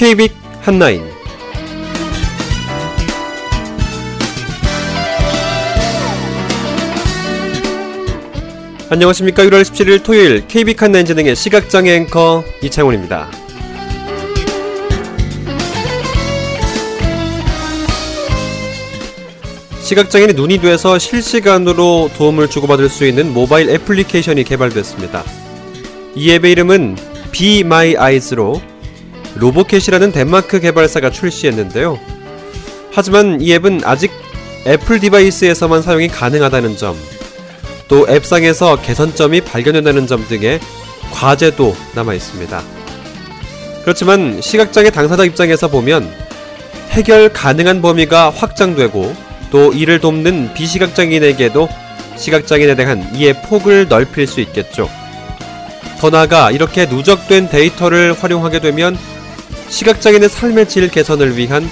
KBIC 한라인 안녕하십니까 1월 17일 토요일 KBIC 한라인 진행의 시각장애 앵커 이창훈입니다. 시각장애인이 눈이 돼서 실시간으로 도움을 주고받을 수 있는 모바일 애플리케이션이 개발됐습니다. 이 앱의 이름은 Be My Eyes로 로보캣이라는 덴마크 개발사가 출시했는데요. 하지만 이 앱은 아직 애플 device에서만 사용이 가능하다는 점, 또 앱상에서 개선점이 발견된다는 점 등의 과제도 남아 있습니다. 그렇지만 시각장애 당사자 입장에서 보면 해결 가능한 범위가 확장되고 또 이를 돕는 비시각장애인에게도 시각장애인에 대한 이해 폭을 넓힐 수 있겠죠. 더 나아가 이렇게 누적된 데이터를 활용하게 되면 시각장애인의 삶의 질 개선을 위한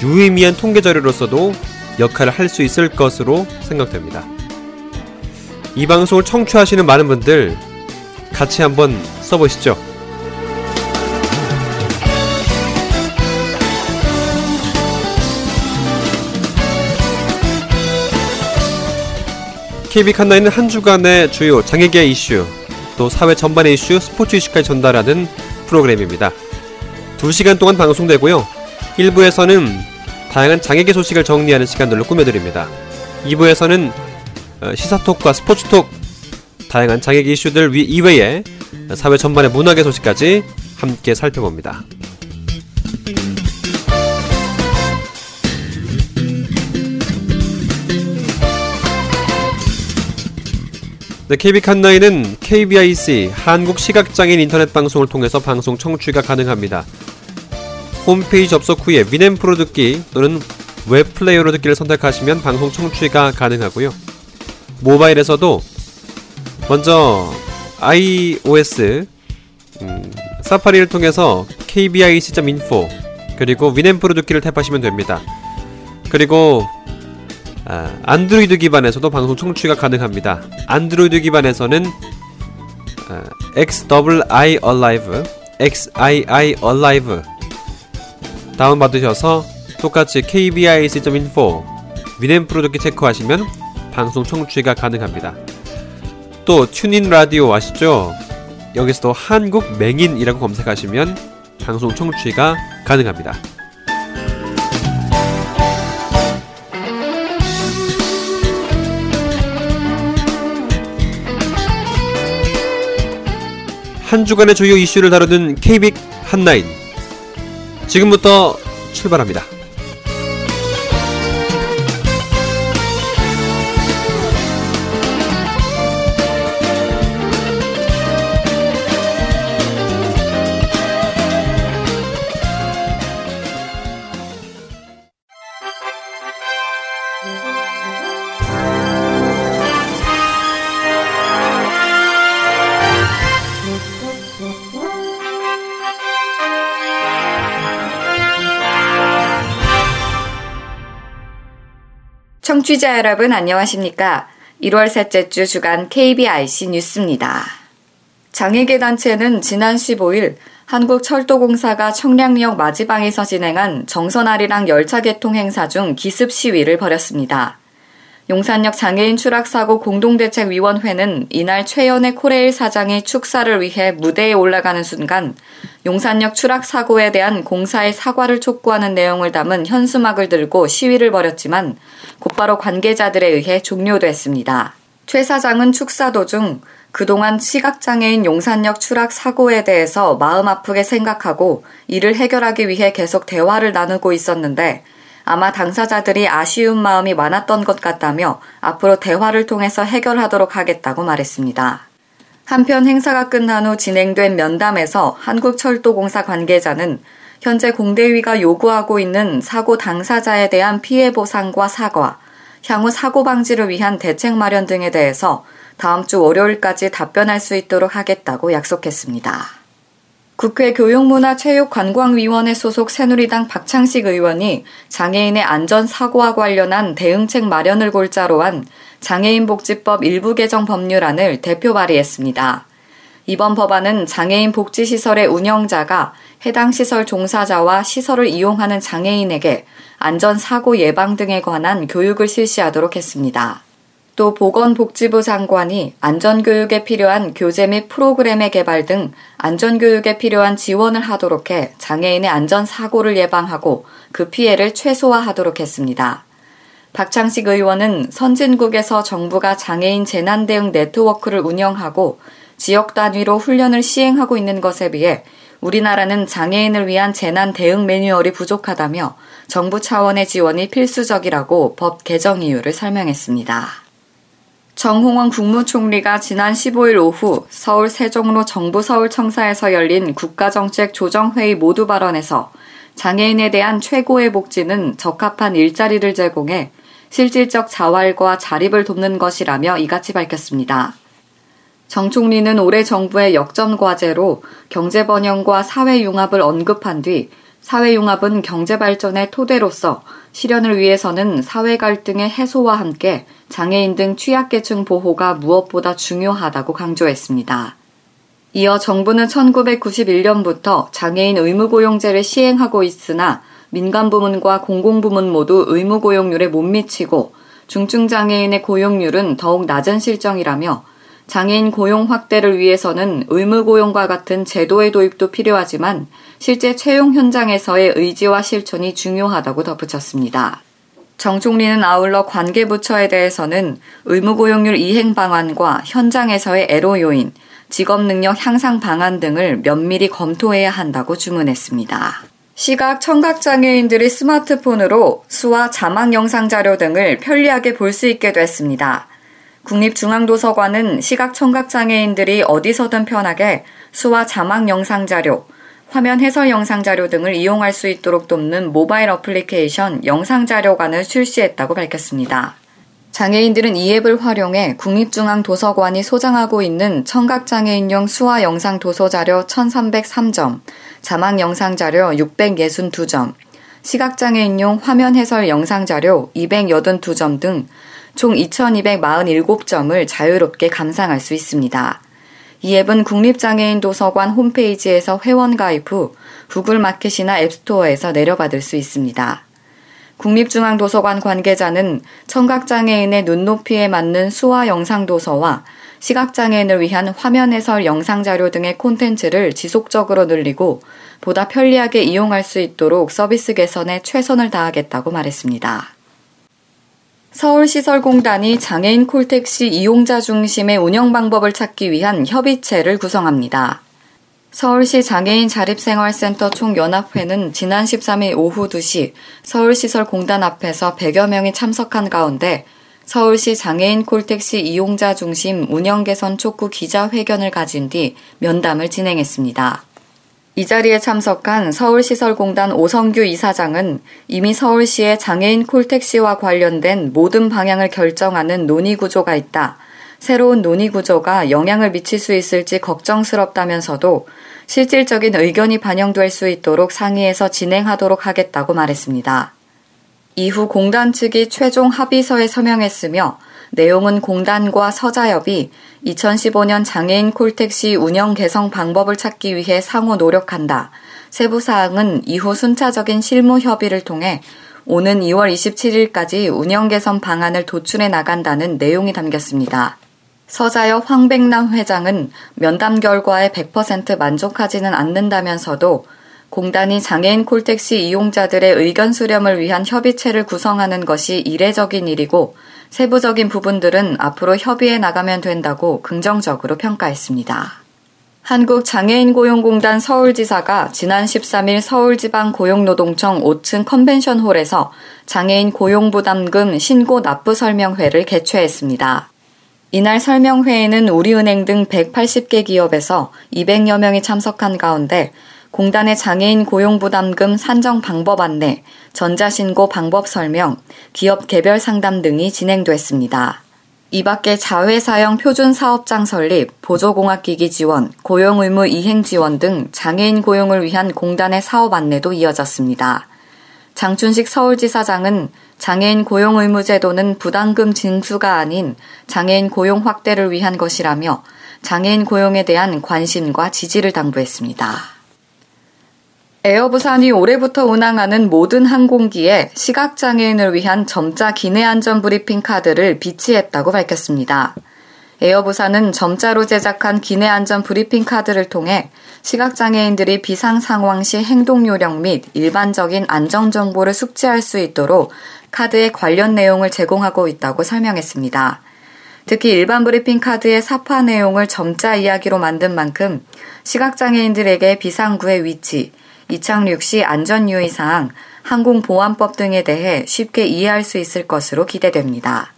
유의미한 통계 자료로서도 역할을 할 수 있을 것으로 생각됩니다. 이 방송을 청취하시는 많은 분들 같이 한번 써보시죠. KB 칸나이는 한 주간의 주요 장애계 이슈, 또 사회 전반의 이슈, 스포츠 이슈까지 전달하는 프로그램입니다. 2시간 동안 방송되고요. 1부에서는 다양한 장애계 소식을 정리하는 시간들로 꾸며드립니다. 2부에서는 어, 시사톡과 스포츠톡, 다양한 장애계 이슈들 이외에 사회 전반의 문화계 소식까지 함께 살펴봅니다. 네, KBIC 핫라인은 KBIC 한국시각장애인 인터넷 방송을 통해서 방송 청취가 가능합니다. 홈페이지 접속 후에 Winamp로 듣기 또는 웹 플레이어로 듣기를 선택하시면 방송 청취가 가능하고요. 모바일에서도 먼저 iOS 음, 사파리를 통해서 kbic.info 그리고 Winamp로 듣기를 tap하시면 됩니다. 그리고 아, 안드로이드 기반에서도 방송 청취가 가능합니다. 안드로이드 기반에서는 아, XiiaLive, XiiaLive 다운받으셔서 똑같이 kbic.info Winamp로 듣기 체크하시면 방송 청취가 가능합니다. 또 TuneIn 라디오 아시죠? 여기서도 한국 맹인이라고 검색하시면 방송 청취가 가능합니다. 한 주간의 주요 이슈를 다루는 KBIC 한라인. 지금부터 출발합니다. 청취자 여러분 안녕하십니까? 1월 셋째 주 주간 KBIC 뉴스입니다. 장애계 단체는 지난 15일 한국철도공사가 청량리역 마지방에서 진행한 정선아리랑 열차 개통 행사 중 기습 시위를 벌였습니다. 용산역 장애인 추락사고 공동대책위원회는 이날 최연의 코레일 사장이 축사를 위해 무대에 올라가는 순간 용산역 추락사고에 대한 공사의 사과를 촉구하는 내용을 담은 현수막을 들고 시위를 벌였지만 곧바로 관계자들에 의해 종료됐습니다. 최 사장은 축사 도중 그동안 시각장애인 용산역 추락 사고에 대해서 마음 아프게 생각하고 이를 해결하기 위해 계속 대화를 나누고 있었는데 아마 당사자들이 아쉬운 마음이 많았던 것 같다며 앞으로 대화를 통해서 해결하도록 하겠다고 말했습니다. 한편 행사가 끝난 후 진행된 면담에서 한국철도공사 관계자는 현재 공대위가 요구하고 있는 사고 당사자에 대한 피해 보상과 사과, 향후 사고 방지를 위한 대책 마련 등에 대해서 다음 주 월요일까지 답변할 수 있도록 하겠다고 약속했습니다. 국회 교육문화체육관광위원회 소속 새누리당 박창식 의원이 장애인의 안전 사고와 관련한 대응책 마련을 골자로 한 장애인 복지법 일부 개정 법률안을 대표 발의했습니다. 이번 법안은 장애인 복지시설의 운영자가 해당 시설 종사자와 시설을 이용하는 장애인에게 안전사고 예방 등에 관한 교육을 실시하도록 했습니다. 또 보건복지부 장관이 안전교육에 필요한 교재 및 프로그램의 개발 등 안전교육에 필요한 지원을 하도록 해 장애인의 안전사고를 예방하고 그 피해를 최소화하도록 했습니다. 박창식 의원은 선진국에서 정부가 장애인 재난 대응 네트워크를 운영하고 지역 단위로 훈련을 시행하고 있는 것에 비해 우리나라는 장애인을 위한 재난 대응 매뉴얼이 부족하다며 정부 차원의 지원이 필수적이라고 법 개정 이유를 설명했습니다. 정홍원 국무총리가 지난 15일 오후 서울 세종로 정부 서울청사에서 열린 국가정책 조정회의 모두 발언에서 장애인에 대한 최고의 복지는 적합한 일자리를 제공해 실질적 자활과 자립을 돕는 것이라며 이같이 밝혔습니다. 정 총리는 올해 정부의 역전 과제로 경제 번영과 사회 융합을 언급한 뒤 사회 융합은 경제 발전의 토대로서 실현을 위해서는 사회 갈등의 해소와 함께 장애인 등 취약계층 보호가 무엇보다 중요하다고 강조했습니다. 이어 정부는 1991년부터 장애인 의무고용제를 시행하고 있으나 민간부문과 공공부문 모두 의무고용률에 못 미치고 중증장애인의 고용률은 더욱 낮은 실정이라며 장애인 고용 확대를 위해서는 의무 고용과 같은 제도의 도입도 필요하지만 실제 채용 현장에서의 의지와 실천이 중요하다고 덧붙였습니다. 정 총리는 아울러 관계부처에 대해서는 의무 고용률 이행 방안과 현장에서의 애로 요인, 직업 능력 향상 방안 등을 면밀히 검토해야 한다고 주문했습니다. 시각 청각 장애인들이 스마트폰으로 수와 자막 영상 자료 등을 편리하게 볼 수 있게 됐습니다. 국립중앙도서관은 시각 청각장애인들이 어디서든 편하게 수와 자막 영상 자료, 화면 해설 영상 자료 등을 이용할 수 있도록 돕는 모바일 어플리케이션 영상 자료관을 출시했다고 밝혔습니다. 장애인들은 이 앱을 활용해 국립중앙도서관이 소장하고 있는 청각장애인용 수화 영상 도서 자료 1303점, 자막 영상 자료 662점, 시각장애인용 화면 해설 영상 자료 282점 등 총 2247점을 자유롭게 감상할 수 있습니다. 이 앱은 국립장애인 도서관 홈페이지에서 회원 가입 후 구글 마켓이나 앱스토어에서 내려받을 수 있습니다. 국립중앙도서관 관계자는 청각장애인의 눈높이에 맞는 수화 영상 도서와 시각장애인을 위한 화면 해설 영상 자료 등의 콘텐츠를 지속적으로 늘리고 보다 편리하게 이용할 수 있도록 서비스 개선에 최선을 다하겠다고 말했습니다. 서울시설공단이 장애인 콜택시 이용자 중심의 운영 방법을 찾기 위한 협의체를 구성합니다. 서울시 장애인 자립생활센터 총연합회는 지난 13일 오후 2시 서울시설공단 앞에서 100여 명이 참석한 가운데 서울시 장애인 콜택시 이용자 중심 운영 개선 촉구 기자회견을 가진 뒤 면담을 진행했습니다. 이 자리에 참석한 서울시설공단 오성규 이사장은 이미 서울시의 장애인 콜택시와 관련된 모든 방향을 결정하는 논의 구조가 있다. 새로운 논의 구조가 영향을 미칠 수 있을지 걱정스럽다면서도 실질적인 의견이 반영될 수 있도록 상의해서 진행하도록 하겠다고 말했습니다. 이후 공단 측이 최종 합의서에 서명했으며 내용은 공단과 서자협이 2015년 장애인 콜택시 운영 개선 방법을 찾기 위해 상호 노력한다. 세부 사항은 이후 순차적인 실무 협의를 통해 오는 2월 27일까지 운영 개선 방안을 도출해 나간다는 내용이 담겼습니다. 서자협 황백남 회장은 면담 결과에 100% 만족하지는 않는다면서도 공단이 장애인 콜택시 이용자들의 의견 수렴을 위한 협의체를 구성하는 것이 이례적인 일이고 세부적인 부분들은 앞으로 협의해 나가면 된다고 긍정적으로 평가했습니다. 한국장애인고용공단 서울지사가 지난 13일 서울지방고용노동청 5층 컨벤션홀에서 장애인 고용부담금 신고 납부 설명회를 개최했습니다. 이날 설명회에는 우리은행 등 180개 기업에서 200여 명이 참석한 가운데 공단의 장애인 고용부담금 산정 방법 안내, 전자신고 방법 설명, 기업 개별 상담 등이 진행됐습니다. 이 밖에 자회사형 표준 사업장 설립, 보조공학기기 지원, 고용의무 이행 지원 등 장애인 고용을 위한 공단의 사업 안내도 이어졌습니다. 장춘식 서울지사장은 장애인 고용 의무 제도는 부담금 징수가 아닌 장애인 고용 확대를 위한 것이라며 장애인 고용에 대한 관심과 지지를 당부했습니다. 에어부산이 올해부터 운항하는 모든 항공기에 시각장애인을 위한 점자 기내 안전 브리핑 카드를 비치했다고 밝혔습니다. 에어부산은 점자로 제작한 기내 안전 브리핑 카드를 통해 시각장애인들이 비상 상황 시 행동 요령 및 일반적인 안전 정보를 숙지할 수 있도록 카드의 관련 내용을 제공하고 있다고 설명했습니다. 특히 일반 브리핑 카드의 삽화 내용을 점자 이야기로 만든 만큼 시각장애인들에게 비상구의 위치, 이착륙 시 안전 유의 사항, 항공보안법 등에 대해 쉽게 이해할 수 있을 것으로 기대됩니다.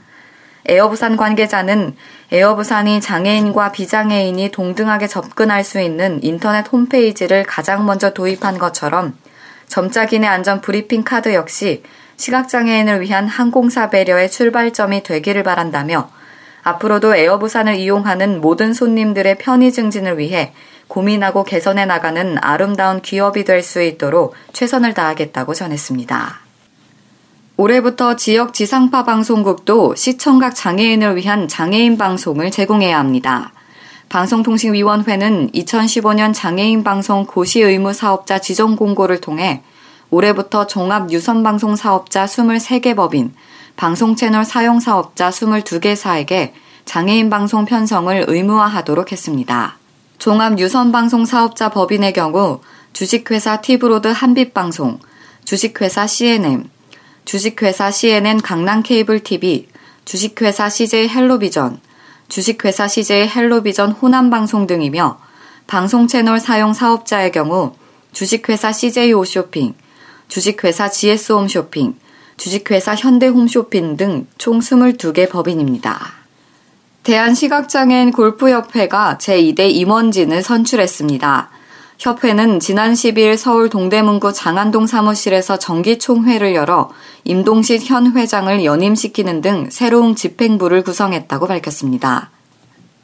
에어부산 관계자는 에어부산이 장애인과 비장애인이 동등하게 접근할 수 있는 인터넷 홈페이지를 가장 먼저 도입한 것처럼 점자 기내 안전 브리핑 카드 역시 시각장애인을 위한 항공사 배려의 출발점이 되기를 바란다며 앞으로도 에어부산을 이용하는 모든 손님들의 편의 증진을 위해 고민하고 개선해 나가는 아름다운 기업이 될 수 있도록 최선을 다하겠다고 전했습니다. 올해부터 지역 지상파 방송국도 시청각 장애인을 위한 장애인 방송을 제공해야 합니다. 방송통신위원회는 2015년 장애인 방송 고시 의무 사업자 지정 공고를 통해 올해부터 종합 유선방송 사업자 23개 법인, 방송 채널 사용 사업자 22개사에게 장애인 방송 편성을 의무화하도록 했습니다. 종합 유선방송 사업자 법인의 경우 주식회사 티브로드 한빛방송, 주식회사 C&M, 주식회사 C&M 강남 케이블 TV, 주식회사 CJ 헬로비전, 주식회사 CJ 헬로비전 호남방송 등이며 방송 채널 사용 사업자의 경우 주식회사 CJ 오쇼핑, 주식회사 GS 홈쇼핑, 주식회사 현대홈쇼핑 등 총 22개 법인입니다. 대한시각장애인 골프협회가 제2대 임원진을 선출했습니다. 협회는 지난 10일 서울 동대문구 장안동 사무실에서 정기총회를 열어 임동식 현 회장을 연임시키는 등 새로운 집행부를 구성했다고 밝혔습니다.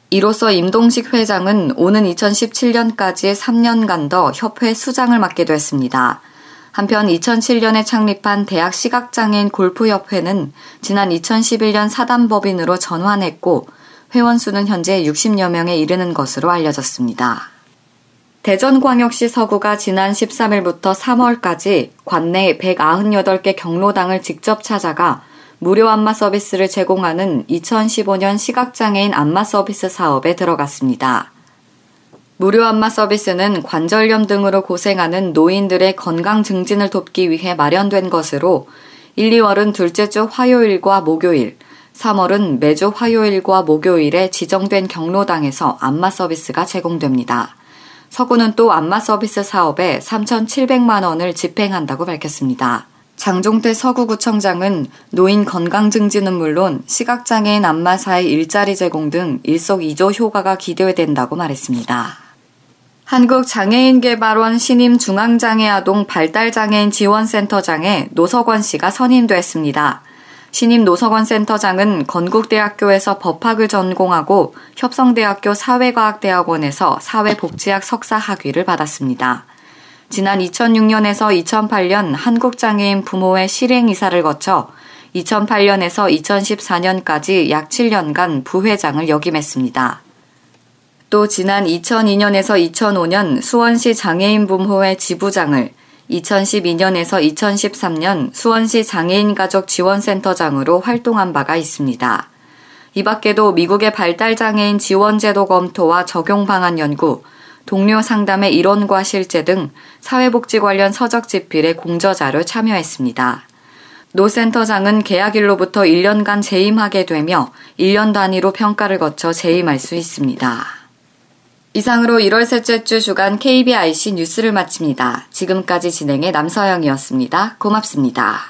이로써 임동식 회장은 오는 2017년까지 3년간 더 협회 수장을 맡게 됐습니다. 한편 2007년에 창립한 대학 시각장애인 골프협회는 지난 2011년 사단법인으로 전환했고 회원 수는 현재 60여 명에 이르는 것으로 알려졌습니다. 대전광역시 서구가 지난 13일부터 3월까지 관내 198개 경로당을 직접 찾아가 무료 안마 서비스를 제공하는 2015년 시각장애인 안마 서비스 사업에 들어갔습니다. 무료 안마 서비스는 관절염 등으로 고생하는 노인들의 건강 증진을 돕기 위해 마련된 것으로 1, 2월은 둘째 주 화요일과 목요일, 3월은 매주 화요일과 목요일에 지정된 경로당에서 안마 서비스가 제공됩니다. 서구는 또 안마 서비스 사업에 3,700만 원을 집행한다고 밝혔습니다. 장종태 서구구청장은 노인 건강 증진은 물론 시각장애인 안마사의 일자리 제공 등 일석이조 효과가 기대된다고 말했습니다. 한국장애인개발원 신임 중앙장애아동 발달장애인 지원센터장에 노석원 씨가 선임됐습니다. 신임 노석원 센터장은 건국대학교에서 법학을 전공하고 협성대학교 사회과학대학원에서 사회복지학 석사 학위를 받았습니다. 지난 2006년에서 2008년 한국장애인 부모회 실행이사를 거쳐 2008년에서 2014년까지 약 7년간 부회장을 역임했습니다. 또 지난 2002년에서 2005년 수원시 장애인 부모회 지부장을 2012년에서 2013년 수원시 장애인 가족 지원센터장으로 활동한 바가 있습니다. 이 밖에도 미국의 발달장애인 지원제도 검토와 적용 방안 연구, 동료 상담의 일원과 실제 등 사회복지 관련 서적 집필에 공저자로 참여했습니다. 노 센터장은 계약일로부터 1년간 재임하게 되며 1년 단위로 평가를 거쳐 재임할 수 있습니다. 이상으로 1월 셋째 주 주간 KBIC 뉴스를 마칩니다. 지금까지 진행의 남서영이었습니다. 고맙습니다.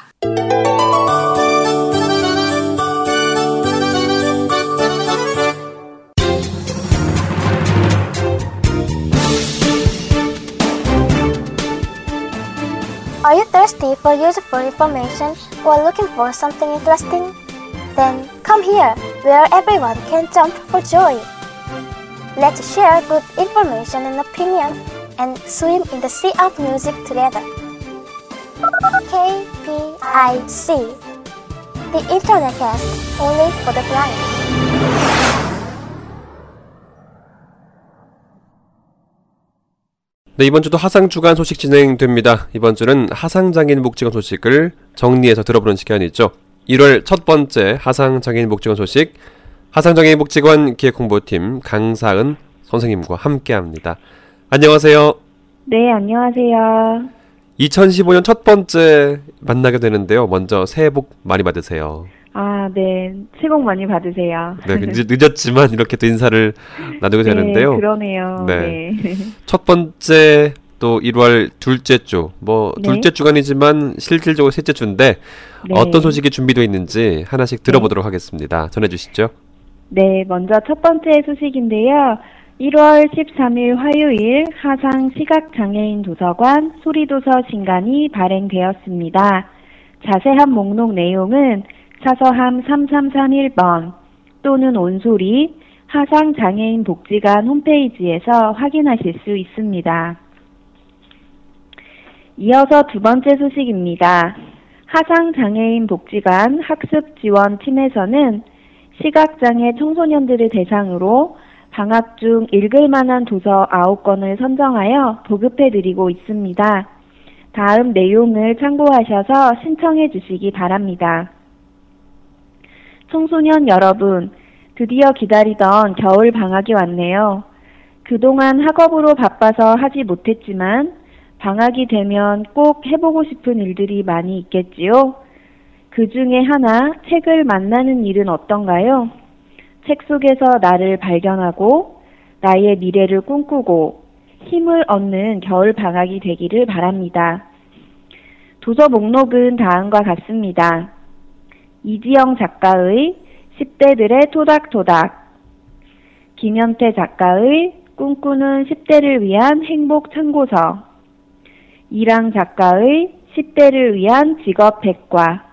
Are you thirsty for useful information or looking for something interesting? Then come here, where everyone can jump for joy. Let's share good information and opinion and swim in the sea of music together. KPIC The Internet Cast only for the blind. 네, 이번 주도 하상 주간 소식 진행됩니다. 이번 주는 하상 장애인 복지관 소식을 정리해서 들어보는 시간이죠. 1월 첫 번째 하상 장애인 복지관 소식 하상 장애인 복지관 기획 홍보팀 강사은 선생님과 함께합니다. 안녕하세요. 네, 안녕하세요. 2015년 첫 번째 만나게 되는데요. 먼저 새해 복 많이 받으세요. 아, 네. 새해 복 많이 받으세요. 네, 늦, 늦었지만 이렇게 또 인사를 나누게 되는데요. 네, 그러네요. 네. 네. 첫 번째 또 1월 둘째 주, 뭐 네. 둘째 주간이지만 실질적으로 셋째 주인데 네. 어떤 소식이 준비되어 있는지 하나씩 들어보도록 하겠습니다. 전해주시죠. 네, 먼저 첫 번째 소식인데요. 1월 13일 화요일 하상 시각장애인 도서관 소리도서 신간이 발행되었습니다. 자세한 목록 내용은 사서함 3331번 또는 온소리 하상장애인 복지관 홈페이지에서 확인하실 수 있습니다. 이어서 두 번째 소식입니다. 하상장애인 복지관 학습지원팀에서는 시각장애 청소년들을 대상으로 방학 중 읽을 만한 도서 9권을 선정하여 보급해 드리고 있습니다. 다음 내용을 참고하셔서 신청해 주시기 바랍니다. 청소년 여러분, 드디어 기다리던 겨울 방학이 왔네요. 그동안 학업으로 바빠서 하지 못했지만 방학이 되면 꼭 해보고 싶은 일들이 많이 있겠지요? 그 중에 하나, 책을 만나는 일은 어떤가요? 책 속에서 나를 발견하고 나의 미래를 꿈꾸고 힘을 얻는 겨울 방학이 되기를 바랍니다. 도서 목록은 다음과 같습니다. 이지영 작가의 10대들의 토닥토닥, 김현태 작가의 꿈꾸는 10대를 위한 행복 참고서, 이랑 작가의 10대를 위한 직업 백과,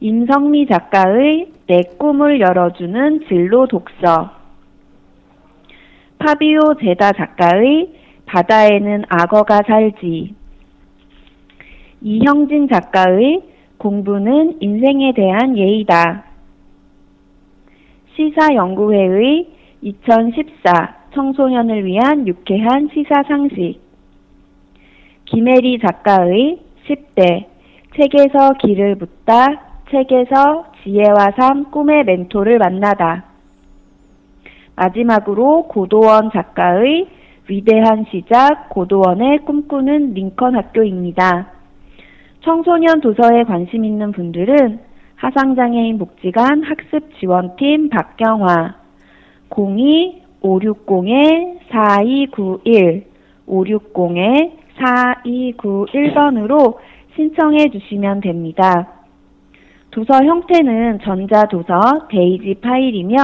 임성미 작가의 내 꿈을 열어주는 진로 독서, 파비오 제다 작가의 바다에는 악어가 살지, 이형진 작가의 공부는 인생에 대한 예의다. 시사연구회의 2014 청소년을 위한 유쾌한 시사 상식. 김혜리 작가의 10대 책에서 길을 묻다 책에서 지혜와 삶 꿈의 멘토를 만나다. 마지막으로 고도원 작가의 위대한 시작 고도원의 꿈꾸는 링컨 학교입니다. 청소년 도서에 관심 있는 분들은 하상장애인 복지관 학습 지원팀 박경화 02-560-4291 560-4291번으로 신청해 주시면 됩니다. 도서 형태는 전자도서 데이지 파일이며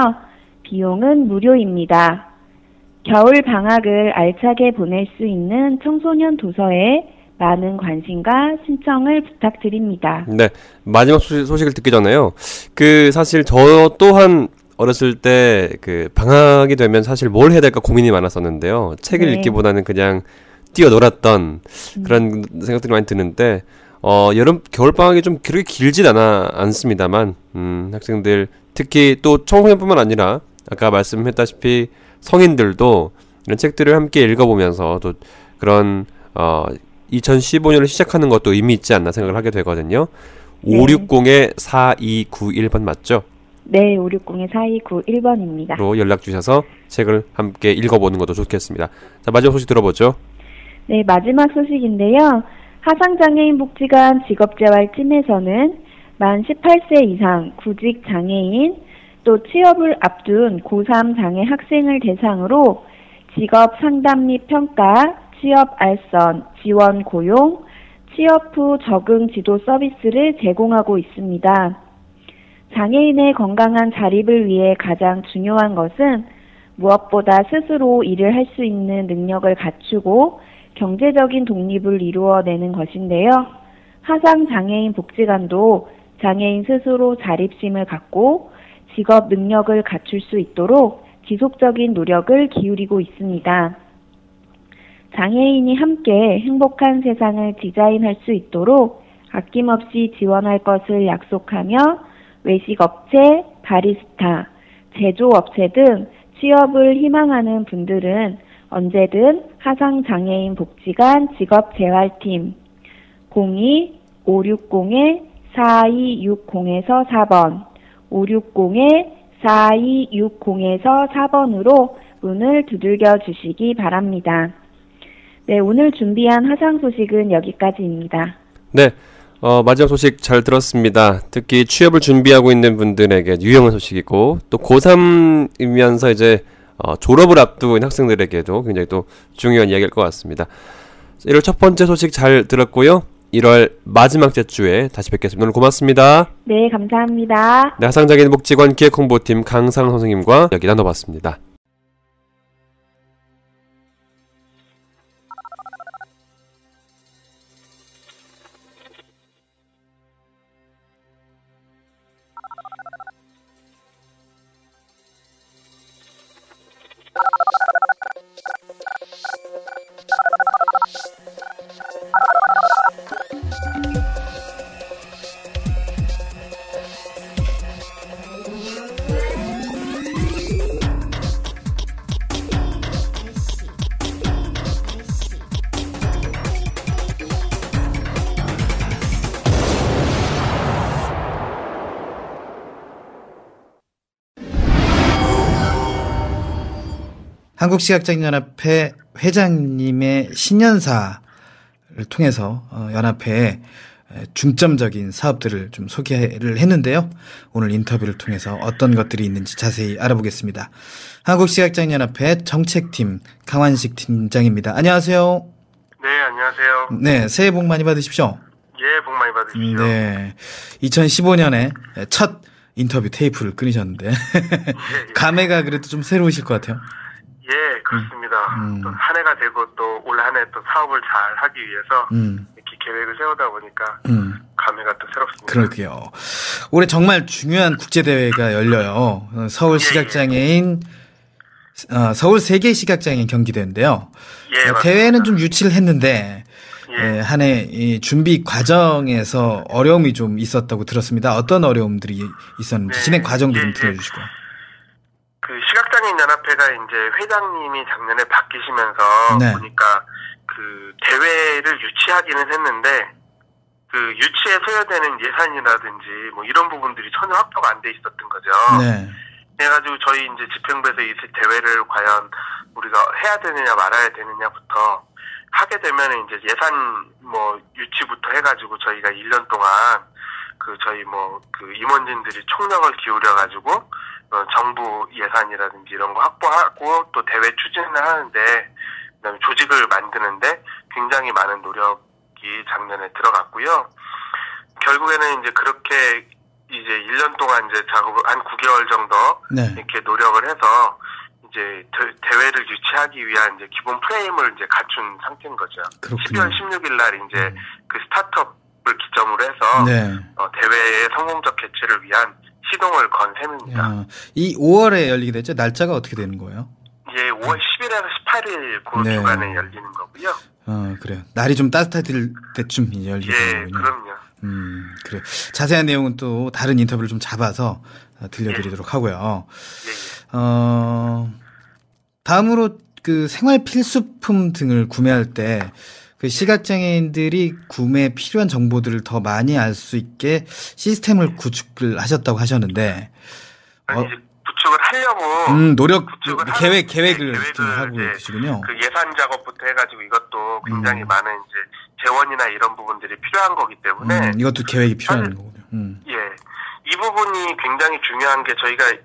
비용은 무료입니다. 겨울 방학을 알차게 보낼 수 있는 청소년 도서에 많은 관심과 신청을 부탁드립니다. 네, 마지막 소식, 소식 을 듣기 전에요. 그 사실 저 또한 어렸을 때 그 방학이 되면 사실 뭘 해야 될까 고민이 많았었는데요. 책을 네. 읽기보다는 그냥 뛰어놀았던 그런 생각들이 많이 드는데 어 여름 겨울 방학이 좀 그렇게 길진 않아 않습니다만 음 학생들 특히 또 청소년뿐만 아니라 아까 말씀했다시피 성인들도 이런 책들을 함께 읽어보면서 또 그런 어 2015년을 시작하는 것도 의미 있지 않나 생각을 하게 되거든요. 네. 560에 4291번 맞죠? 네, 560-4291번입니다. 로 연락 주셔서 책을 함께 읽어보는 것도 좋겠습니다. 자 마지막 소식 들어보죠. 네, 마지막 소식인데요. 하상장애인 복지관 직업재활팀에서는 만 18세 이상 구직 장애인 또 취업을 앞둔 고3 장애 학생을 대상으로 직업 상담 및 평가, 취업 알선, 지원 고용, 취업 후 적응 지도 서비스를 제공하고 있습니다. 장애인의 건강한 자립을 위해 가장 중요한 것은 무엇보다 스스로 일을 할 수 있는 능력을 갖추고 경제적인 독립을 이루어내는 것인데요. 하상 장애인 복지관도 장애인 스스로 자립심을 갖고 직업 능력을 갖출 수 있도록 지속적인 노력을 기울이고 있습니다. 장애인이 함께 행복한 세상을 디자인할 수 있도록 아낌없이 지원할 것을 약속하며 외식업체, 바리스타, 제조업체 등 취업을 희망하는 분들은 언제든 하상장애인 복지관 직업재활팀 02-560-4260에서 4번 560-4260에서 4번으로 문을 두들겨 주시기 바랍니다. 네, 오늘 준비한 화상 소식은 여기까지입니다. 네. 어, 마지막 소식 잘 들었습니다. 특히 취업을 준비하고 있는 분들에게 유용한 소식이고 또 고3이면서 이제 어, 졸업을 앞두고 있는 학생들에게도 굉장히 또 중요한 이야기일 것 같습니다. 1월 첫 번째 소식 잘 들었고요. 1월 마지막 주에 다시 뵙겠습니다. 오늘 고맙습니다. 네, 감사합니다. 네, 하상장애인 복지관 기획홍보팀 강상 선생님과 이야기 나눠봤습니다. 한국시각장애연합회 회장님의 신년사를 통해서 어, 연합회의 중점적인 사업들을 좀 소개를 했는데요. 오늘 인터뷰를 통해서 어떤 것들이 있는지 자세히 알아보겠습니다. 한국시각장애연합회 정책팀 강환식 팀장입니다. 안녕하세요. 네, 안녕하세요. 네, 새해 복 많이 받으십시오. 예, 복 많이 받으십시오. 네, 2015년에 첫 인터뷰 테이프를 끊으셨는데 감회가 그래도 좀 새로우실 것 같아요. 예, 그렇습니다. 음. 또한 해가 되고 또 올 한 해 또 사업을 잘 하기 위해서 음, 이렇게 계획을 세우다 보니까 음. 감회가 또 새롭습니다. 그러게요. 올해 정말 중요한 국제 대회가 열려요. 어, 서울 예, 시각장애인 어, 서울 세계 시각장애인 경기대회인데요. 예, 어. 대회는 좀 유치를 했는데 예. 한해 이 준비 과정에서 어려움이 좀 있었다고 들었습니다. 어떤 어려움들이 있었는지 네, 진행 과정도 예, 좀 예. 들려주시고. 그 시각장애인 연합회가 이제 회장님이 작년에 바뀌시면서 네. 보니까 그 대회를 유치하기는 했는데 그 유치에 소요되는 예산이라든지 뭐 이런 부분들이 전혀 확보가 안 돼 있었던 거죠. 네. 그래가지고 저희 이제 집행부에서 이 대회를 과연 우리가 해야 되느냐 말아야 되느냐부터 하게 되면 이제 예산 뭐 유치부터 해가지고 저희가 1년 동안 그 저희 뭐 그 임원진들이 총력을 기울여가지고 어, 정부 예산이라든지 이런 거 확보하고 또 대회 추진을 하는데 그다음에 조직을 만드는데 굉장히 많은 노력이 작년에 들어갔고요. 결국에는 이제 그렇게 이제 1년 동안 이제 작업을 한 9개월 정도 네. 이렇게 노력을 해서 이제 대, 대회를 유치하기 위한 이제 기본 프레임을 이제 갖춘 상태인 거죠. 그렇군요. 음. 12월 16일 날 이제 그 스타트업을 기점으로 해서 네. 어, 대회의 성공적 개최를 위한 시동을 건 셈입니다. 어, 이 5월에 열리게 되죠. 날짜가 어떻게 되는 거예요? 예, 5월 10일에서 18일 그 네. 주간에 열리는 거고요. 어, 그래요. 날이 좀 따뜻해질 때쯤 열리게 예, 되는군요. 그럼요. 음, 그래. 자세한 내용은 또 다른 인터뷰를 좀 잡아서 어, 들려드리도록 하고요. 예, 예. 어, 다음으로 그 생활 필수품 등을 구매할 때 그 시각장애인들이 구매에 필요한 정보들을 더 많이 알 수 있게 시스템을 구축을 하셨다고 하셨는데, 아니, 어, 구축을 하려고 음, 노력, 구축을 계획, 하는- 계획을 네, 좀 하고 계시군요. 그 예산 작업부터 해가지고 이것도 굉장히 음. 많은 이제 재원이나 이런 부분들이 필요한 거기 때문에 음, 이것도 계획이 필요한 사실- 거군요. 음, 예. 이 부분이 굉장히 중요한 게 저희가 이-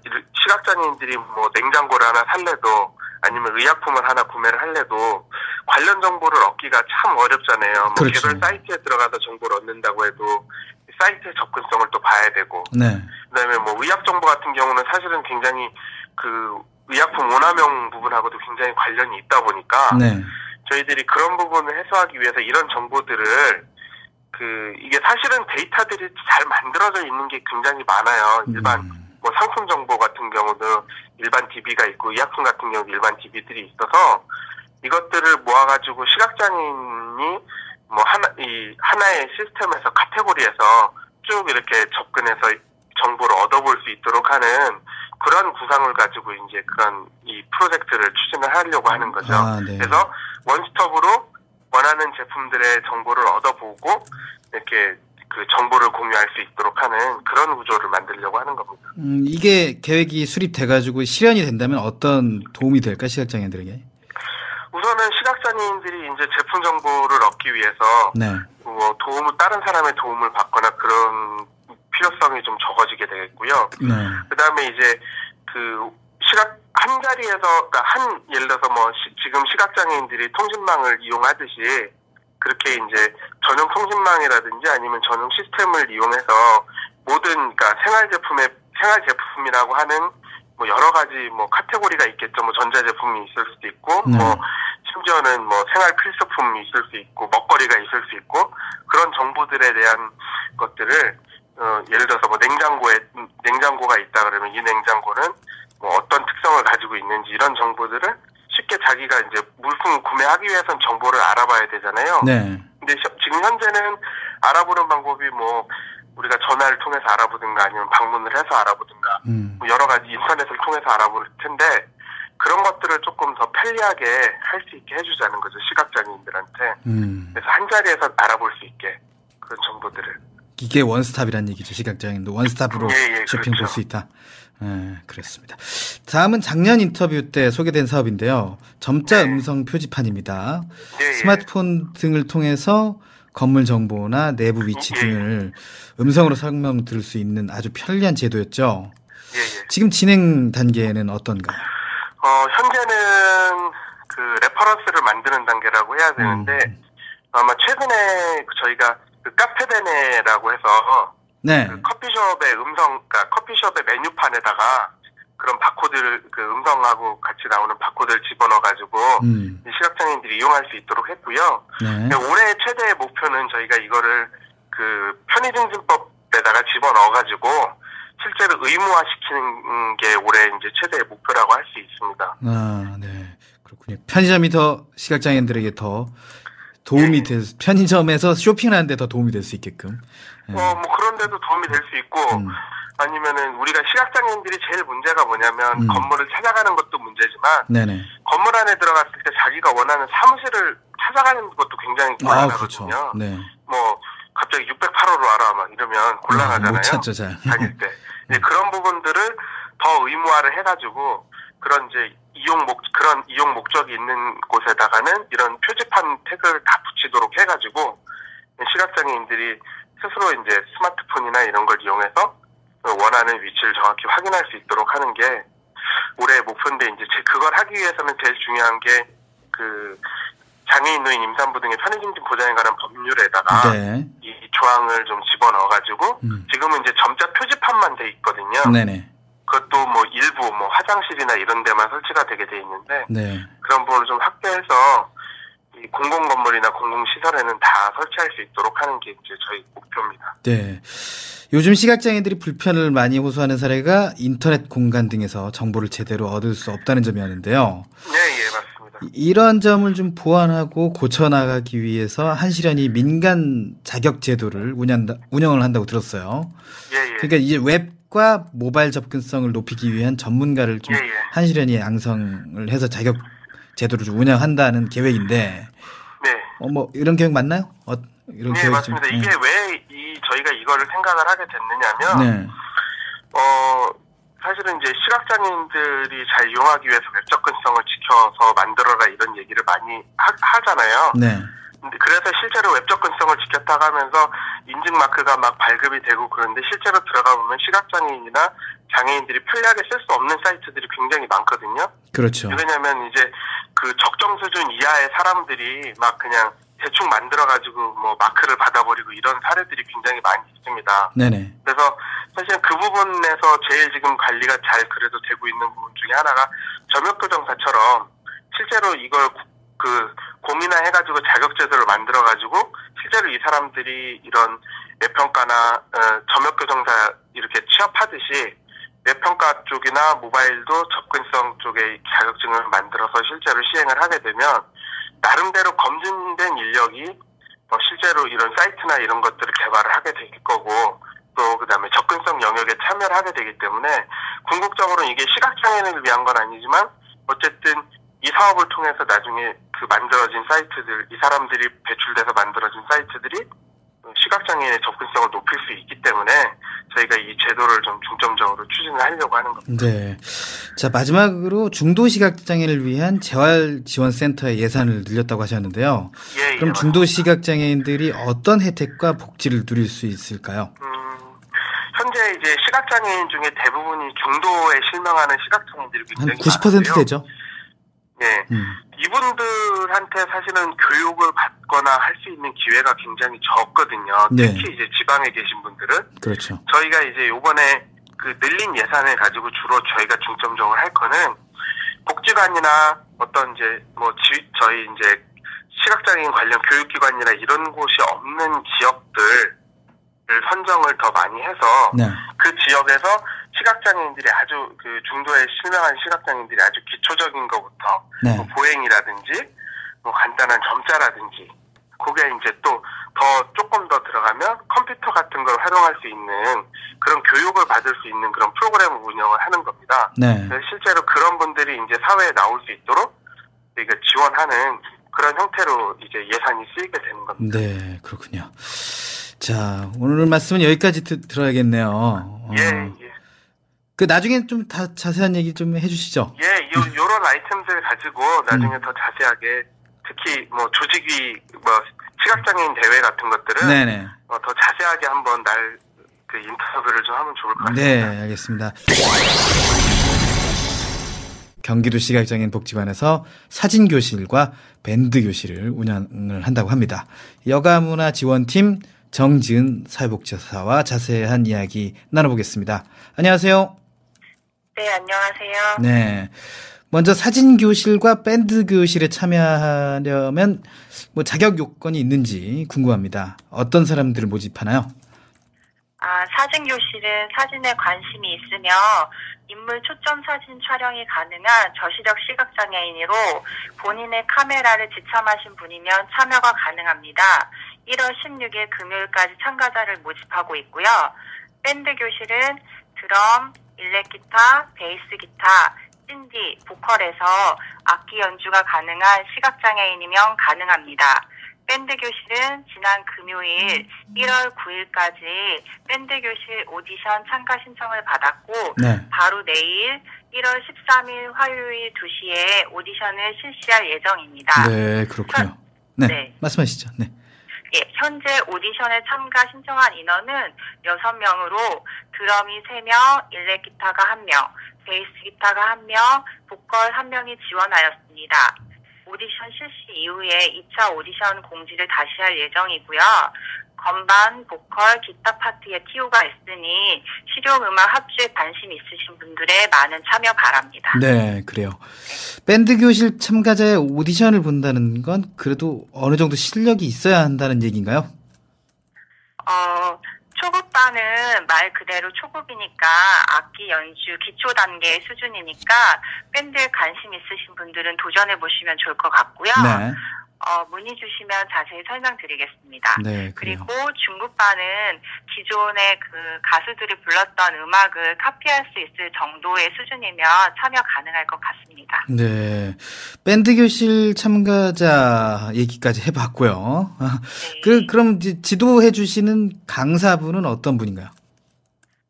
시각장애인들이 뭐 냉장고를 하나 살래도 아니면 의약품을 하나 구매를 할래도 관련 정보를 얻기가 참 어렵잖아요. 뭐 그렇죠. 개별 사이트에 들어가서 정보를 얻는다고 해도 사이트의 접근성을 또 봐야 되고 네. 그다음에 뭐 의학 정보 같은 경우는 사실은 굉장히 그 의약품 오남용 부분하고도 굉장히 관련이 있다 보니까 네. 저희들이 그런 부분을 해소하기 위해서 이런 정보들을 그 이게 사실은 데이터들이 잘 만들어져 있는 게 굉장히 많아요. 일반 음, 뭐 상품 정보 같은 경우도 일반 DB가 있고 의약품 같은 경우도 일반 DB들이 있어서 이것들을 모아가지고 시각장애인이 뭐 하나 이 하나의 시스템에서 카테고리에서 쭉 이렇게 접근해서 정보를 얻어볼 수 있도록 하는 그런 구상을 가지고 이제 그런 이 프로젝트를 추진을 하려고 하는 거죠. 아, 네. 그래서 원스톱으로 원하는 제품들의 정보를 얻어보고 이렇게 그 정보를 공유할 수 있도록 하는 그런 구조를 만들려고 하는 겁니다. 음, 이게 계획이 수립돼가지고 실현이 된다면 어떤 도움이 될까 시각장애인들에게? 우선은 시각장애인들이 이제 제품 정보를 얻기 위해서 네. 뭐 도움을 다른 사람의 도움을 받거나 그런 필요성이 좀 적어지게 되겠고요. 네. 그다음에 이제 그 시각 한 자리에서 그러니까 한 예를 들어서 뭐 시- 지금 시각장애인들이 통신망을 이용하듯이 그렇게 이제 전용 통신망이라든지 아니면 전용 시스템을 이용해서 모든 그러니까 생활 제품의 생활 제품이라고 하는 뭐 여러 가지 뭐 카테고리가 있겠죠. 뭐 전자 제품이 있을 수도 있고 네. 뭐 심지어는 뭐 생활 필수품이 있을 수 있고 먹거리가 있을 수 있고 그런 정보들에 대한 것들을 어, 예를 들어서 뭐 냉장고에 음, 냉장고가 있다 그러면 이 냉장고는 뭐 어떤 특성을 가지고 있는지 이런 정보들을 쉽게 자기가 이제 물품을 구매하기 위해선 정보를 알아봐야 되잖아요. 네. 근데 시- 지금 현재는 알아보는 방법이 뭐 우리가 전화를 통해서 알아보든가 아니면 방문을 해서 알아보든가 음. 뭐 여러 가지 인터넷을 통해서 알아볼 텐데 그런 것들을 조금 더 편리하게 할 수 있게 해주자는 거죠 시각장애인들한테 음. 그래서 한 자리에서 알아볼 수 있게 그런 정보들을 이게 원스톱이란 얘기죠. 시각장애인도 원스톱으로 예, 예, 쇼핑 볼 그렇죠. 수 있다. 예, 그렇습니다. 다음은 작년 인터뷰 때 소개된 사업인데요. 점자 네. 음성 표지판입니다. 예, 예. 스마트폰 등을 통해서 건물 정보나 내부 위치 예. 등을 음성으로 설명 들을 수 있는 아주 편리한 제도였죠. 지금 진행 단계는 어떤가요? 어, 현재는 그 reference를 만드는 단계라고 해야 되는데 음. 아마 최근에 그 저희가 그 카페베네라고 해서 네. 그 커피숍의 음성, 그러니까 커피숍의 메뉴판에다가 그런 바코드를 그 음성하고 같이 나오는 바코드를 집어넣어가지고 음. 이 시각장애인들이 이용할 수 있도록 했고요. 네. 올해 최대의 목표는 저희가 이거를 그 편의증진법에다가 집어넣어가지고 실제로 의무화시키는 게 올해 이제 최대의 목표라고 할 수 있습니다. 아, 네. 그렇군요. 편의점이 더 시각장애인들에게 더 도움이 될, 수- 편의점에서 쇼핑하는데 더 도움이 될 수 있게끔. 예. 어, 뭐 그런 데도 도움이 될 수 있고 음. 아니면은 우리가 시각장애인들이 제일 문제가 뭐냐면 음. 건물을 찾아가는 것도 문제지만 네네. 건물 안에 들어갔을 때 자기가 원하는 사무실을 찾아가는 것도 굉장히 아, 곤란하거든요. 그렇죠. 네. 뭐 갑자기 608호로 알아 막 이러면 곤란하잖아요. 아, 못 찾죠, 잘. 다닐 때. 이제 그런 부분들을 더 의무화를 해가지고 그런 이제 이용 목 그런 이용 목적이 있는 곳에다가는 이런 표지판 태그를 다 붙이도록 해가지고 시각장애인들이 스스로 이제 스마트폰이나 이런 걸 이용해서 원하는 위치를 정확히 확인할 수 있도록 하는 게 올해의 목표인데 이제 제- 그걸 하기 위해서는 제일 중요한 게 그 장애인 노인 임산부 등의 편의점진 보장에 관한 법률에다가 네. 이 조항을 좀 집어넣어가지고 음. 지금은 이제 점자 표지판만 돼 있거든요. 네네. 그것도 뭐 일부 뭐 화장실이나 이런 데만 설치가 되게 돼 있는데 네. 그런 부분을 좀 확대해서 이 공공 건물이나 공공 시설에는 다 설치할 수 있도록 하는 게 이제 저희 목표입니다. 네. 요즘 시각장애인들이 불편을 많이 호소하는 사례가 인터넷 공간 등에서 정보를 제대로 얻을 수 없다는 점이었는데요. 네, 예, 맞습니다. 이- 이런 점을 좀 보완하고 고쳐나가기 위해서 한시련이 민간 자격 제도를 운영한다, 운영을 한다고 들었어요. 예, 예. 그러니까 이제 웹과 모바일 접근성을 높이기 위한 전문가를 좀 예, 예. 한시련이 양성을 해서 자격 제도를 좀 운영한다는 계획인데, 네. 어, 뭐 이런 계획 맞나요? 어, 이런 네, 계획이 맞습니다. 좀, 이게 왜이 저희가 이거를 생각을 하게 됐느냐면 네. 어, 사실은 이제 시각장애인들이 잘 이용하기 위해서 웹 접근성을 지켜서 만들어라 이런 얘기를 많이 하, 잖아요 네. 그래서 실제로 웹 접근성을 지켰다고 하면서 인증 마크가 막 발급이 되고 그런데 실제로 들어가 보면 시각장애인이나 장애인들이 편리하게 쓸 수 없는 사이트들이 굉장히 많거든요. 그렇죠. 왜냐면 이제 그 적정 수준 이하의 사람들이 막 그냥 대충 만들어가지고 뭐 마크를 받아버리고 이런 사례들이 굉장히 많이 있습니다. 네네. 그래서 사실 그 부분에서 제일 지금 관리가 잘 그래도 되고 있는 부분 중에 하나가 점역교정사처럼 실제로 이걸 구- 그 고민화 해가지고 자격제도를 만들어가지고 실제로 이 사람들이 이런 웹평가나 어, 점역교정사 이렇게 취업하듯이 웹평가 쪽이나 모바일도 접근성 쪽에 자격증을 만들어서 실제로 시행을 하게 되면 나름대로 검증된 인력이 어, 실제로 이런 사이트나 이런 것들을 개발을 하게 될 거고 또 그다음에 접근성 영역에 참여를 하게 되기 때문에 궁극적으로는 이게 시각장애인을 위한 건 아니지만 어쨌든 이 사업을 통해서 나중에 그 만들어진 사이트들, 이 사람들이 배출돼서 만들어진 사이트들이 시각장애인의 접근성을 높일 수 있기 때문에 저희가 이 제도를 좀 중점적으로 추진을 하려고 하는 겁니다. 네. 자, 마지막으로 중도 시각장애를 위한 재활 지원 센터의 예산을 늘렸다고 하셨는데요. 예, 예, 그럼 중도 시각장애인들이 어떤 혜택과 복지를 누릴 수 있을까요? 음, 현재 이제 시각장애인 중에 대부분이 중도에 실명하는 시각장애인들이 한 굉장히 90% 많은데요. 되죠? 네. 음. 이분들한테 사실은 교육을 받거나 할 수 있는 기회가 굉장히 적거든요. 네. 특히 이제 지방에 계신 분들은 그렇죠. 저희가 이제 요번에 그 늘린 예산을 가지고 주로 저희가 중점적으로 할 거는 복지관이나 어떤 이제 뭐 지, 저희 이제 시각장애인 관련 교육기관이나 이런 곳이 없는 지역들을 선정을 더 많이 해서 네. 그 지역에서 시각장애인들이 아주 그 중도에 실명한 시각장애인들이 아주 기초적인 것부터 네. 뭐 보행이라든지 뭐 간단한 점자라든지 그게 이제 또 더 조금 더 들어가면 컴퓨터 같은 걸 활용할 수 있는 그런 교육을 받을 수 있는 그런 프로그램을 운영을 하는 겁니다. 네. 그래서 실제로 그런 분들이 이제 사회에 나올 수 있도록 이게 지원하는 그런 형태로 이제 예산이 쓰이게 되는 겁니다. 네, 그렇군요. 자, 오늘 말씀은 여기까지 드, 들어야겠네요. 어, 예, 예. 그 나중에 좀 다 자세한 얘기 좀 해주시죠. 예, 요, 요런 아이템들 가지고 나중에 더 자세하게 특히 뭐 조직위, 뭐 시각장애인 대회 같은 것들은 네네. 어, 더 자세하게 한번 날 그 인터뷰를 좀 하면 좋을 것 같습니다. 네, 알겠습니다. 경기도 시각장애인 복지관에서 사진 교실과 밴드 교실을 운영을 한다고 합니다. 여가문화 지원팀 정지은 사회복지사와 자세한 이야기 나눠보겠습니다. 안녕하세요. 네, 안녕하세요. 네. 먼저 사진 교실과 밴드 교실에 참여하려면 뭐 자격 요건이 있는지 궁금합니다. 어떤 사람들을 모집하나요? 아, 사진 교실은 사진에 관심이 있으며 인물 초점 사진 촬영이 가능한 저시력 시각 장애인으로 본인의 카메라를 지참하신 분이면 참여가 가능합니다. 1월 16일 금요일까지 참가자를 모집하고 있고요. 밴드 교실은 드럼, 일렉 기타, 베이스 기타, 신디, 보컬에서 악기 연주가 가능한 시각 장애인이면 가능합니다. 밴드 교실은 지난 금요일 1월 9일까지 밴드 교실 오디션 참가 신청을 받았고 네. 바로 내일 1월 13일 화요일 2시에 오디션을 실시할 예정입니다. 네, 그렇군요. 네, 네. 말씀하시죠. 네. 예, 현재 오디션에 참가 신청한 인원은 6명으로 드럼이 3명, 일렉 기타가 1명, 베이스 기타가 1명, 보컬 1명이 지원하였습니다. 오디션 실시 이후에 2차 오디션 공지를 다시 할 예정이고요. 건반, 보컬, 기타 파트에 티오가 있으니 실용음악 합주에 관심 있으신 분들의 많은 참여 바랍니다. 네, 그래요. 밴드 교실 참가자의 오디션을 본다는 건 그래도 어느 정도 실력이 있어야 한다는 얘기인가요? 어, 초급반은 말 그대로 초급이니까 악기 연주 기초 단계의 수준이니까 밴드에 관심 있으신 분들은 도전해 보시면 좋을 것 같고요. 네. 어, 문의 주시면 자세히 설명드리겠습니다. 네. 그리고 중급반은 기존의 그 가수들이 불렀던 음악을 카피할 수 있을 정도의 수준이면 참여 가능할 것 같습니다. 네. 밴드 교실 참가자 얘기까지 해봤고요. 아, 네. 그, 그럼 지도해 주시는 강사분은 어떤 분인가요?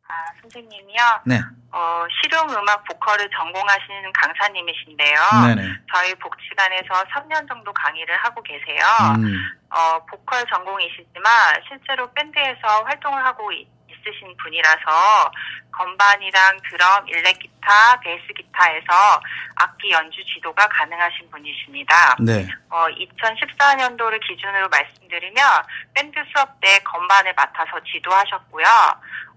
아, 선생님이요. 네. 어, 실용음악 보컬을 전공하시는 강사님이신데요. 네네. 저희 복지관에서 3년 정도 강의를 하고 계세요. 음, 어, 보컬 전공이시지만 실제로 밴드에서 활동을 하고 이- 있으신 분이라서 건반이랑 드럼, 일렉 기타, 베이스 기타에서 악기 연주 지도가 가능하신 분이십니다. 네. 어, 2014년도를 기준으로 말씀드리면 밴드 수업 때 건반을 맡아서 지도하셨고요.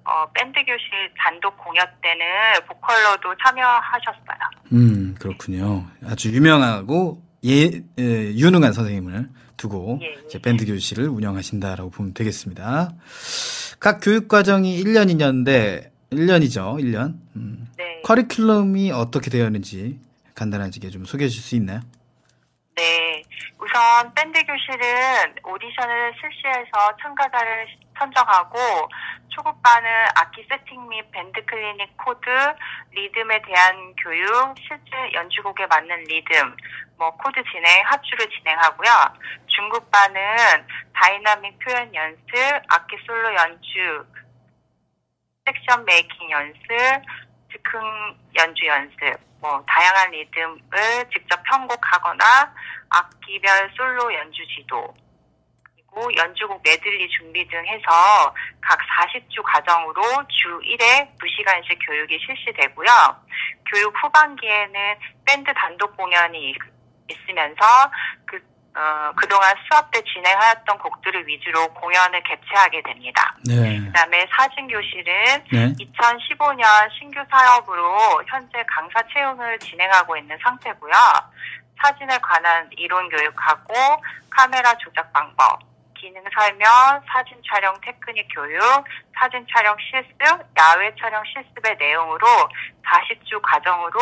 어, 밴드 교실 단독 공연 때는 보컬로도 참여하셨어요. 음, 그렇군요. 아주 유명하고 예, 예, 유능한 선생님을 두고 예, 예. 이제 밴드 교실을 운영하신다라고 보면 되겠습니다. 각 교육 과정이 1년, 2년인데 1년이죠. 1년. 음. 네. 커리큘럼이 어떻게 되어 있는지 간단하게 좀 소개해 주실 수 있나요? 네. 우선 밴드 교실은 오디션을 실시해서 참가자를 선정하고 초급반은 악기 세팅 및 밴드 클리닉 코드, 리듬에 대한 교육, 실제 연주곡에 맞는 리듬, 뭐 코드 진행, 합주를 진행하고요. 중급반은 다이나믹 표현 연습, 악기 솔로 연주, 섹션 making 연습, 즉흥 연주 연습, 뭐 다양한 리듬을 직접 편곡하거나 악기별 솔로 연주 지도, 그리고 연주곡 메들리 준비 등 해서 각 40주 과정으로 주 1회 2시간씩 교육이 실시되고요. 교육 후반기에는 밴드 단독 공연이 있으면서 그, 어, 그동안 수업 때 진행하였던 곡들을 위주로 공연을 개최하게 됩니다. 네. 그 다음에 사진교실은 네. 2015년 신규 사업으로 현재 강사 채용을 진행하고 있는 상태고요. 사진에 관한 이론 교육하고 카메라 조작 방법, 기능 설명, 사진 촬영 테크닉 교육, 사진 촬영 실습, 야외 촬영 실습의 내용으로 40주 과정으로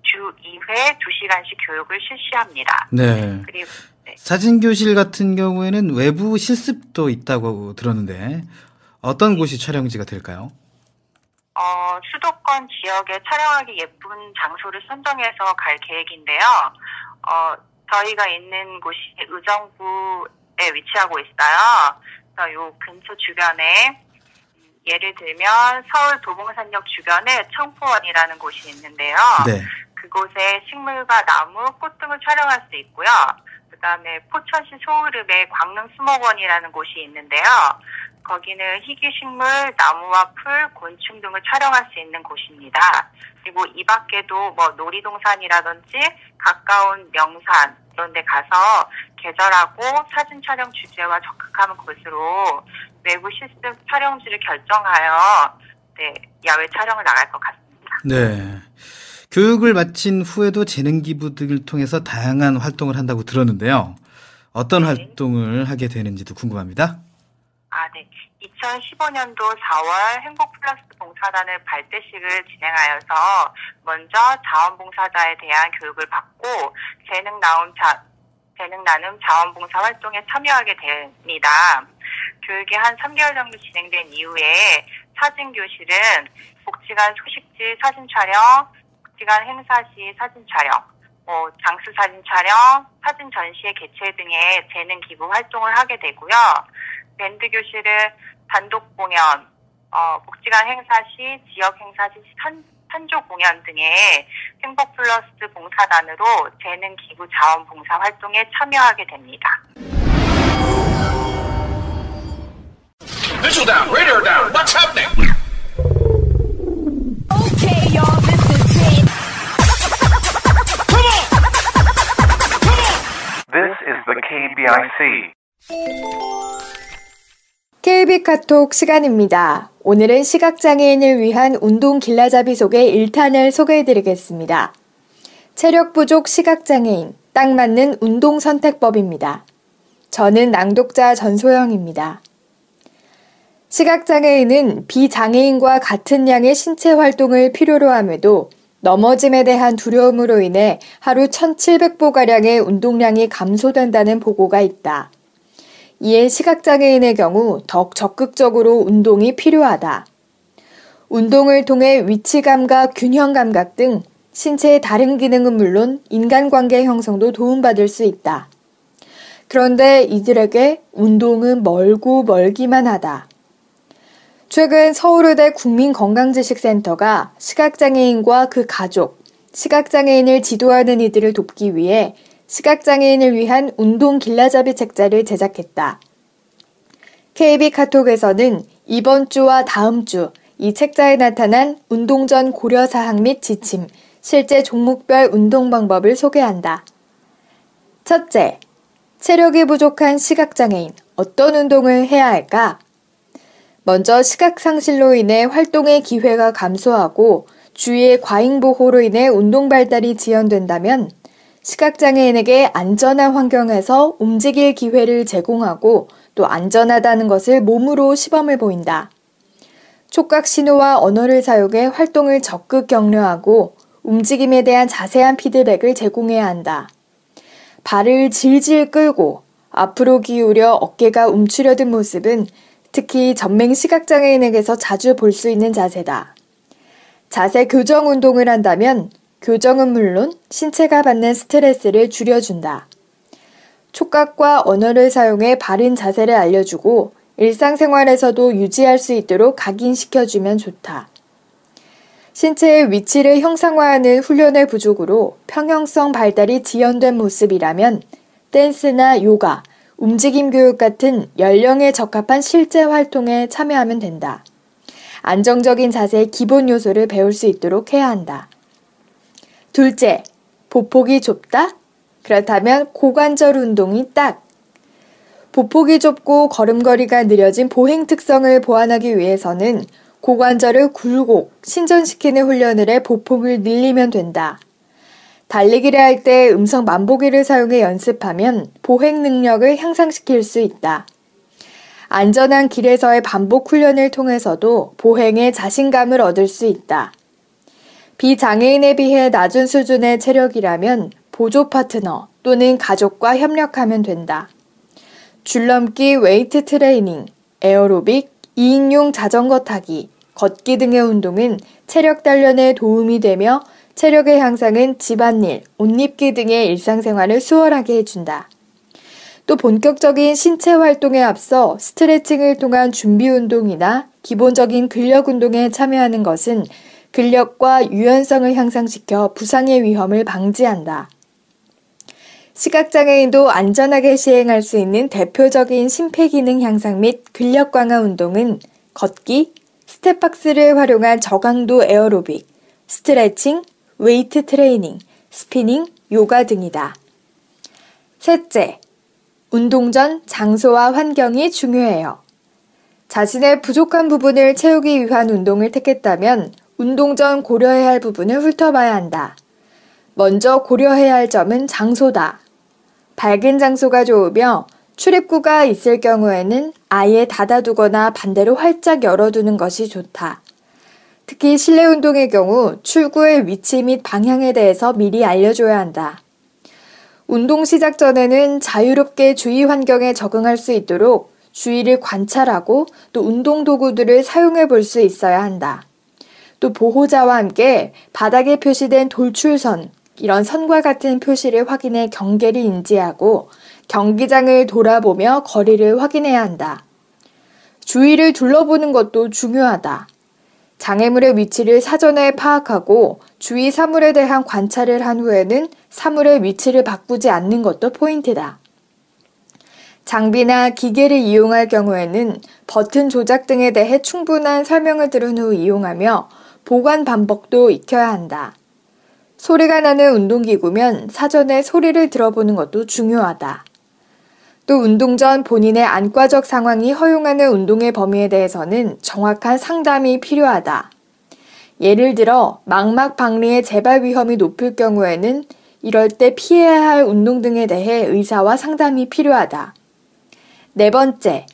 주 2회 2시간씩 교육을 실시합니다. 네. 그리고 네. 사진 교실 같은 경우에는 외부 실습도 있다고 들었는데 어떤 곳이 촬영지가 될까요? 어, 수도권 지역에 촬영하기 예쁜 장소를 선정해서 갈 계획인데요. 어, 저희가 있는 곳이 의정부 에 위치하고 있어요. 그래서 요 근처 주변에 음, 예를 들면 서울 도봉산역 주변에 청포원이라는 곳이 있는데요. 네. 그곳에 식물과 나무, 꽃 등을 촬영할 수 있고요. 그 다음에 포천시 소우름에 광릉 수목원이라는 곳이 있는데요. 거기는 희귀식물, 나무와 풀, 곤충 등을 촬영할 수 있는 곳입니다. 그리고 이 밖에도 뭐 놀이동산이라든지 가까운 명산 이런 데 가서 계절하고 사진 촬영 주제와 적합한 곳으로 외부 실습 촬영지를 결정하여 네, 야외 촬영을 나갈 것 같습니다. 네. 교육을 마친 후에도 재능 기부 등을 통해서 다양한 활동을 한다고 들었는데요. 어떤 네. 활동을 하게 되는지도 궁금합니다. 아, 네. 2015년도 4월 행복플러스 봉사단을 발대식을 진행하여서 먼저 자원봉사자에 대한 교육을 받고 재능 나눔 자, 재능 나눔 자원봉사 활동에 참여하게 됩니다. 교육이 한 3개월 정도 진행된 이후에 사진 교실은 복지관 소식지 사진 촬영, 복지관 행사 시 사진 촬영, 뭐 장수 사진 촬영, 사진 전시회 개최 등의 재능 기부 활동을 하게 되고요. 밴드 교실은 단독 공연, 어, 복지관 행사 시, 지역 행사 시 산, 산조 공연 등의 행복 플러스 봉사단으로 재능 기부 자원 봉사 활동에 참여하게 됩니다. Visual down, radar down. What's happening? Okay, y'all, this is it. This is the KBIC. KB 카톡 시간입니다. 오늘은 시각장애인을 위한 운동 길라잡이 속의 1탄을 소개해드리겠습니다. 체력 부족 시각장애인, 딱 맞는 운동 선택법입니다. 저는 낭독자 전소영입니다. 시각장애인은 비장애인과 같은 양의 신체 활동을 필요로 함에도 넘어짐에 대한 두려움으로 인해 하루 1700보가량의 운동량이 감소된다는 보고가 있다. 이에 시각장애인의 경우 더욱 적극적으로 운동이 필요하다. 운동을 통해 위치감과 균형 감각 등 신체의 다른 기능은 물론 인간관계 형성도 도움받을 수 있다. 그런데 이들에게 운동은 멀고 멀기만 하다. 최근 서울의대 국민건강지식센터가 시각장애인과 그 가족, 시각장애인을 지도하는 이들을 돕기 위해 시각장애인을 위한 운동 길라잡이 책자를 제작했다. KB 카톡에서는 이번 주와 다음 주 이 책자에 나타난 운동 전 고려 사항 및 지침, 실제 종목별 운동 방법을 소개한다. 첫째, 체력이 부족한 시각장애인, 어떤 운동을 해야 할까? 먼저 시각상실로 인해 활동의 기회가 감소하고 주위의 과잉보호로 인해 운동 발달이 지연된다면 시각장애인에게 안전한 환경에서 움직일 기회를 제공하고 또 안전하다는 것을 몸으로 시범을 보인다. 촉각 신호와 언어를 사용해 활동을 적극 격려하고 움직임에 대한 자세한 피드백을 제공해야 한다. 발을 질질 끌고 앞으로 기울여 어깨가 움츠려든 모습은 특히 전맹 시각장애인에게서 자주 볼 수 있는 자세다. 자세 교정 운동을 한다면 교정은 물론 신체가 받는 스트레스를 줄여준다. 촉각과 언어를 사용해 바른 자세를 알려주고 일상생활에서도 유지할 수 있도록 각인시켜주면 좋다. 신체의 위치를 형상화하는 훈련의 부족으로 평형성 발달이 지연된 모습이라면 댄스나 요가, 움직임 교육 같은 연령에 적합한 실제 활동에 참여하면 된다. 안정적인 자세의 기본 요소를 배울 수 있도록 해야 한다. 둘째, 보폭이 좁다? 그렇다면 고관절 운동이 딱! 보폭이 좁고 걸음걸이가 느려진 보행 특성을 보완하기 위해서는 고관절을 굴곡, 신전시키는 훈련을 해 보폭을 늘리면 된다. 달리기를 할 때 음성 만보기를 사용해 연습하면 보행 능력을 향상시킬 수 있다. 안전한 길에서의 반복 훈련을 통해서도 보행에 자신감을 얻을 수 있다. 비장애인에 비해 낮은 수준의 체력이라면 보조 파트너 또는 가족과 협력하면 된다. 줄넘기 웨이트 트레이닝, 에어로빅, 2인용 자전거 타기, 걷기 등의 운동은 체력 단련에 도움이 되며 체력의 향상은 집안일, 옷 입기 등의 일상생활을 수월하게 해준다. 또 본격적인 신체 활동에 앞서 스트레칭을 통한 준비 운동이나 기본적인 근력 운동에 참여하는 것은 근력과 유연성을 향상시켜 부상의 위험을 방지한다. 시각장애인도 안전하게 시행할 수 있는 대표적인 심폐기능 향상 및 근력 강화 운동은 걷기, step box를 활용한 저강도 에어로빅, 스트레칭, 웨이트 트레이닝, 스피닝, 요가 등이다. 셋째, 운동 전 장소와 환경이 중요해요. 자신의 부족한 부분을 채우기 위한 운동을 택했다면 운동 전 고려해야 할 부분을 훑어봐야 한다. 먼저 고려해야 할 점은 장소다. 밝은 장소가 좋으며 출입구가 있을 경우에는 아예 닫아두거나 반대로 활짝 열어두는 것이 좋다. 특히 실내 운동의 경우 출구의 위치 및 방향에 대해서 미리 알려줘야 한다. 운동 시작 전에는 자유롭게 주위 환경에 적응할 수 있도록 주위를 관찰하고 또 운동 도구들을 사용해 볼 수 있어야 한다. 또 보호자와 함께 바닥에 표시된 돌출선, 이런 선과 같은 표시를 확인해 경계를 인지하고 경기장을 돌아보며 거리를 확인해야 한다. 주위를 둘러보는 것도 중요하다. 장애물의 위치를 사전에 파악하고 주위 사물에 대한 관찰을 한 후에는 사물의 위치를 바꾸지 않는 것도 포인트다. 장비나 기계를 이용할 경우에는 버튼 조작 등에 대해 충분한 설명을 들은 후 이용하며 보관 방법도 익혀야 한다. 소리가 나는 운동기구면 사전에 소리를 들어보는 것도 중요하다. 또 운동 전 본인의 안과적 상황이 허용하는 운동의 범위에 대해서는 정확한 상담이 필요하다. 예를 들어 망막 박리의 재발 위험이 높을 경우에는 이럴 때 피해야 할 운동 등에 대해 의사와 상담이 필요하다. 네 번째,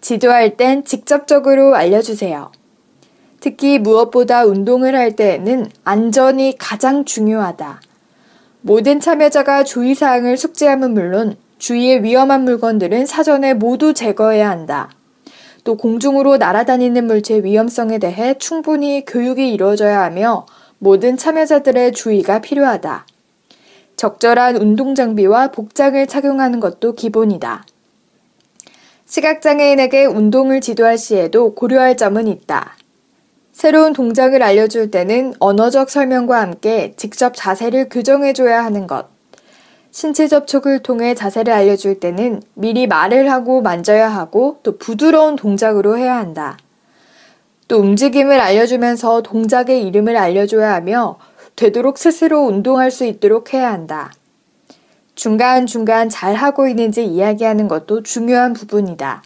지도할 땐 직접적으로 알려주세요. 특히 무엇보다 운동을 할 때에는 안전이 가장 중요하다. 모든 참여자가 주의사항을 숙지함은 물론 주위의 위험한 물건들은 사전에 모두 제거해야 한다. 또 공중으로 날아다니는 물체의 위험성에 대해 충분히 교육이 이루어져야 하며 모든 참여자들의 주의가 필요하다. 적절한 운동 장비와 복장을 착용하는 것도 기본이다. 시각장애인에게 운동을 지도할 시에도 고려할 점은 있다. 새로운 동작을 알려줄 때는 언어적 설명과 함께 직접 자세를 교정해줘야 하는 것. 신체 접촉을 통해 자세를 알려줄 때는 미리 말을 하고 만져야 하고 또 부드러운 동작으로 해야 한다. 또 움직임을 알려주면서 동작의 이름을 알려줘야 하며 되도록 스스로 운동할 수 있도록 해야 한다. 중간중간 잘 하고 있는지 이야기하는 것도 중요한 부분이다.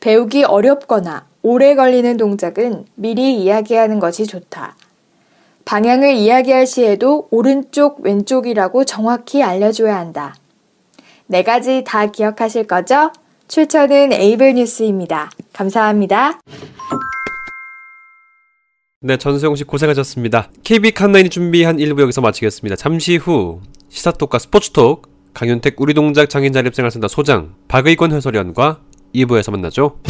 배우기 어렵거나 오래 걸리는 동작은 미리 이야기하는 것이 좋다. 방향을 이야기할 시에도 오른쪽, 왼쪽이라고 정확히 알려줘야 한다. 네 가지 다 기억하실 거죠? 출처는 에이블 뉴스입니다. 감사합니다. 네, 전수영 씨 고생하셨습니다. KB 칸나인이 준비한 1부 여기서 마치겠습니다. 잠시 후 시사톡과 스포츠톡 강윤택 우리동작 장인 자립생활센터 소장 박의권 해설위원과 2부에서 만나죠.